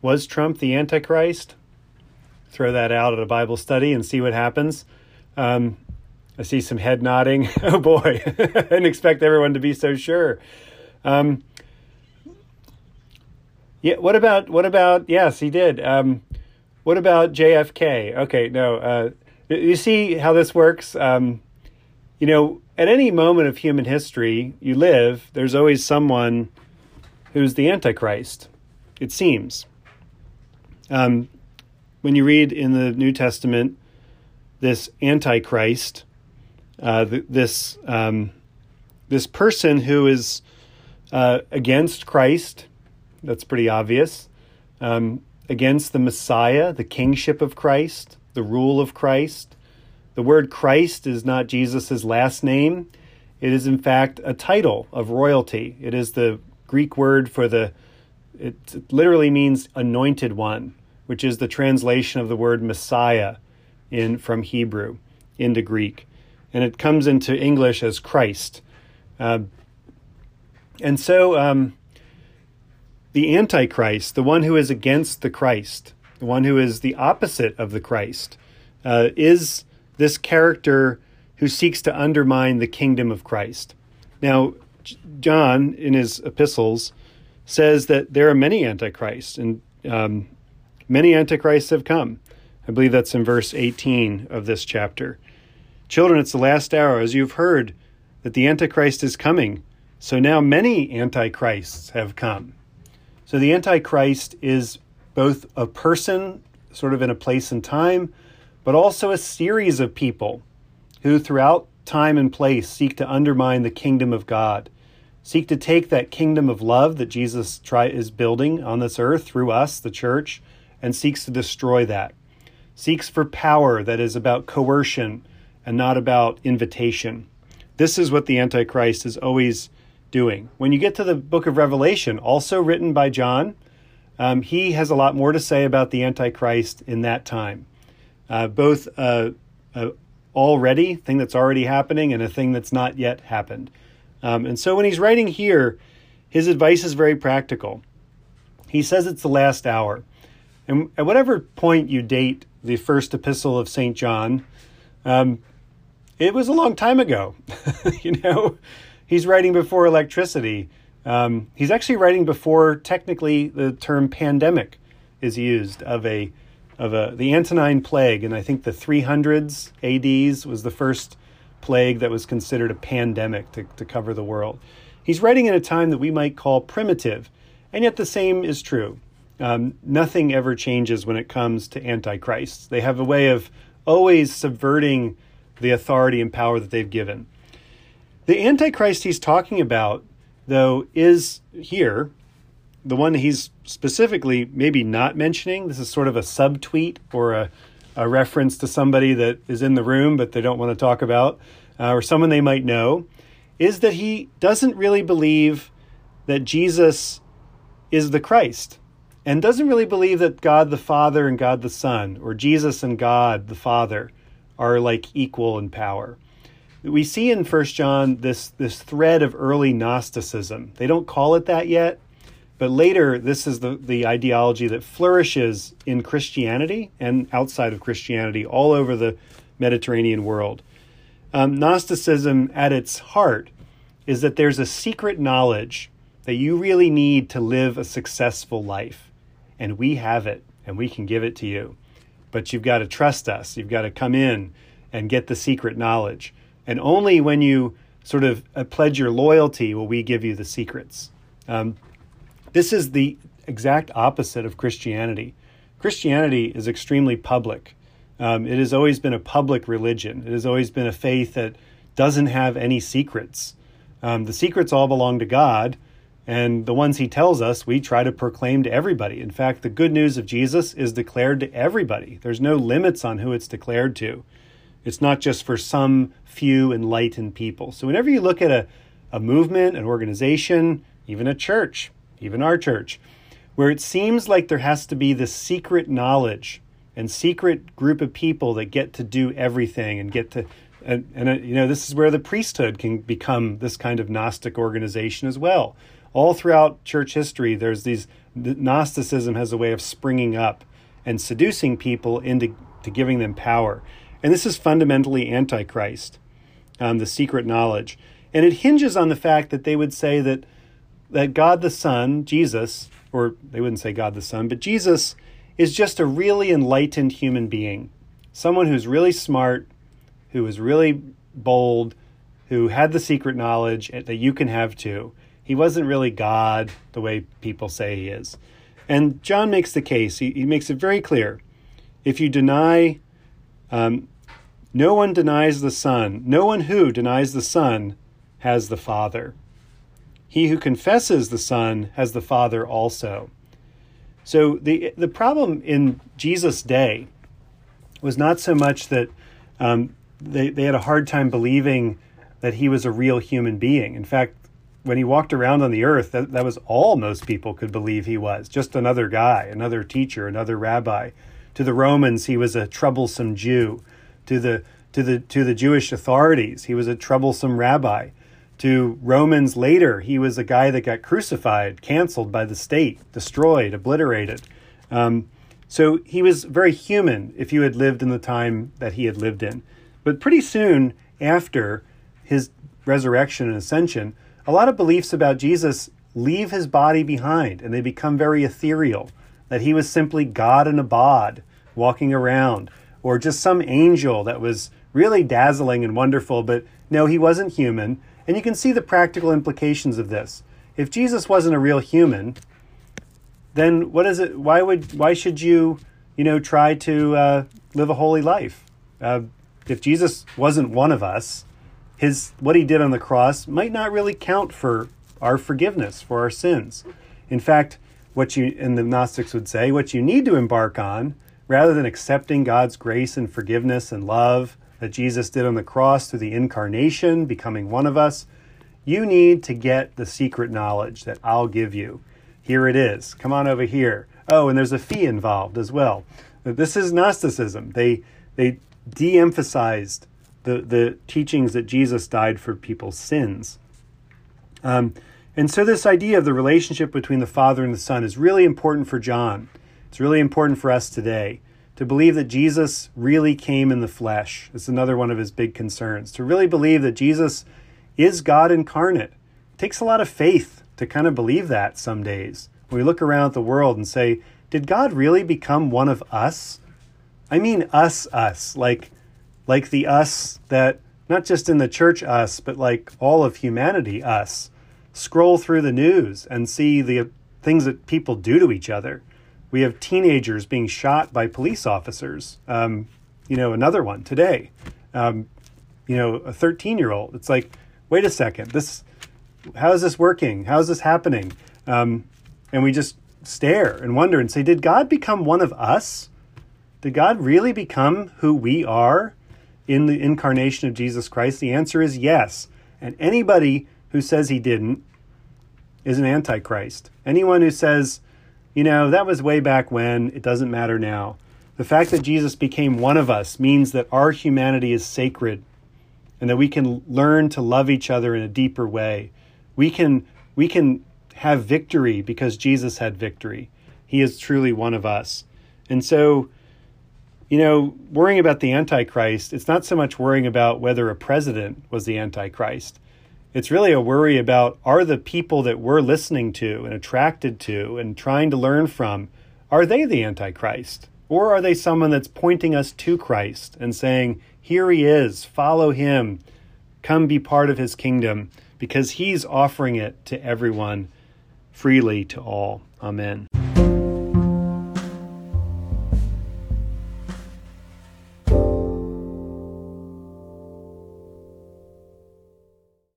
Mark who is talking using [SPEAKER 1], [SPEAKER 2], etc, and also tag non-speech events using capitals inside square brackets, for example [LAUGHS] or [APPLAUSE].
[SPEAKER 1] Was Trump the Antichrist? Throw that out at a Bible study and see what happens. Um, I see some head nodding. [LAUGHS] oh boy, [LAUGHS] I didn't expect everyone to be so sure. Um, yeah, what about what about? Yes, he did. Um, what about JFK? Okay, no. Uh, you see how this works. Um, you know, at any moment of human history you live, there's always someone who's the Antichrist. It seems. Um, when you read in the New Testament, this Antichrist, uh, th- this um, this person who is uh, against Christ, that's pretty obvious, um, against the Messiah, the kingship of Christ, the rule of Christ. The word Christ is not Jesus' last name. It is, in fact, a title of royalty. It is the Greek word for the, it literally means anointed one which is the translation of the word Messiah in from Hebrew into Greek, and it comes into English as Christ. Uh, and so, um, the Antichrist, the one who is against the Christ, the one who is the opposite of the Christ, uh, is this character who seeks to undermine the kingdom of Christ. Now, John, in his epistles, says that there are many antichrists, and um, Many antichrists have come. I believe that's in verse 18 of this chapter. Children, it's the last hour. As you've heard that the Antichrist is coming, so now many antichrists have come. So the Antichrist is both a person, sort of in a place and time, but also a series of people who, throughout time and place, seek to undermine the kingdom of God, seek to take that kingdom of love that Jesus try, is building on this earth through us, the church, and seeks to destroy that. Seeks for power that is about coercion and not about invitation. This is what the Antichrist is always doing. When you get to the book of Revelation, also written by John, um, he has a lot more to say about the Antichrist in that time. Uh, both uh, uh, already, thing that's already happening, and a thing that's not yet happened. Um, and so when he's writing here, his advice is very practical. He says it's the last hour. And at whatever point you date the first epistle of St. John, um, it was a long time ago. [LAUGHS] you know, he's writing before electricity. Um, he's actually writing before technically the term pandemic is used of a of a the Antonine plague, and I think the 300s ADs was the first plague that was considered a pandemic to, to cover the world. He's writing in a time that we might call primitive, and yet the same is true. Um, nothing ever changes when it comes to antichrists. They have a way of always subverting the authority and power that they've given. The antichrist he's talking about, though, is here the one he's specifically maybe not mentioning. This is sort of a subtweet or a, a reference to somebody that is in the room but they don't want to talk about, uh, or someone they might know, is that he doesn't really believe that Jesus is the Christ and doesn't really believe that God the Father and God the Son, or Jesus and God the Father, are like equal in power. We see in First John this, this thread of early Gnosticism. They don't call it that yet, but later this is the, the ideology that flourishes in Christianity and outside of Christianity all over the Mediterranean world. Um, Gnosticism, at its heart, is that there's a secret knowledge that you really need to live a successful life and we have it and we can give it to you. But you've got to trust us. You've got to come in and get the secret knowledge. And only when you sort of uh, pledge your loyalty will we give you the secrets. Um, this is the exact opposite of Christianity. Christianity is extremely public. Um, it has always been a public religion. It has always been a faith that doesn't have any secrets. Um, the secrets all belong to God, and the ones he tells us, we try to proclaim to everybody. In fact, the good news of Jesus is declared to everybody. There's no limits on who it's declared to. It's not just for some few enlightened people. So, whenever you look at a, a movement, an organization, even a church, even our church, where it seems like there has to be this secret knowledge and secret group of people that get to do everything and get to and, and uh, you know this is where the priesthood can become this kind of Gnostic organization as well. All throughout church history, there's these Gnosticism has a way of springing up and seducing people into to giving them power, and this is fundamentally antichrist, um, the secret knowledge, and it hinges on the fact that they would say that that God the Son, Jesus, or they wouldn't say God the Son, but Jesus is just a really enlightened human being, someone who's really smart, who is really bold, who had the secret knowledge that you can have too. He wasn't really God the way people say he is. And John makes the case, he, he makes it very clear. If you deny, um, no one denies the Son, no one who denies the Son has the Father. He who confesses the Son has the Father also. So the the problem in Jesus' day was not so much that um, they they had a hard time believing that he was a real human being. In fact, when he walked around on the earth, that, that was all most people could believe he was just another guy, another teacher, another rabbi. To the Romans, he was a troublesome Jew. To the to the to the Jewish authorities, he was a troublesome rabbi to Romans later, he was a guy that got crucified, canceled by the state, destroyed, obliterated. Um, so he was very human if you had lived in the time that he had lived in. But pretty soon after his resurrection and ascension, a lot of beliefs about Jesus leave his body behind and they become very ethereal. That he was simply God in a bod walking around, or just some angel that was really dazzling and wonderful, but no, he wasn't human and you can see the practical implications of this. If Jesus wasn't a real human, then what is it? Why would why should you you know try to uh, live a holy life? Uh, if Jesus wasn't one of us, his what he did on the cross might not really count for our forgiveness for our sins. In fact, what you and the Gnostics would say, what you need to embark on, rather than accepting God's grace and forgiveness and love that Jesus did on the cross through the incarnation, becoming one of us, you need to get the secret knowledge that I'll give you. Here it is. Come on over here. Oh, and there's a fee involved as well. This is Gnosticism. They they de-emphasized the the teachings that Jesus died for people's sins. Um, and so this idea of the relationship between the Father and the Son is really important for John. It's really important for us today to believe that Jesus really came in the flesh. It's another one of his big concerns. To really believe that Jesus is God incarnate. It takes a lot of faith to kind of believe that some days. When we look around at the world and say, did God really become one of us? I mean us us, like like the us that not just in the church us, but like all of humanity us. Scroll through the news and see the things that people do to each other we have teenagers being shot by police officers. Um, you know, another one today. Um, you know, a 13 year old. It's like, wait a second, this, how is this working? How is this happening? Um, and we just stare and wonder and say, did God become one of us? Did God really become who we are in the incarnation of Jesus Christ? The answer is yes. And anybody who says he didn't is an antichrist. Anyone who says, you know, that was way back when. It doesn't matter now. The fact that Jesus became one of us means that our humanity is sacred and that we can learn to love each other in a deeper way. We can we can have victory because Jesus had victory. He is truly one of us. And so, you know, worrying about the Antichrist, it's not so much worrying about whether a president was the Antichrist. It's really a worry about are the people that we're listening to and attracted to and trying to learn from, are they the Antichrist? Or are they someone that's pointing us to Christ and saying, here he is, follow him, come be part of his kingdom, because he's offering it to everyone freely to all. Amen.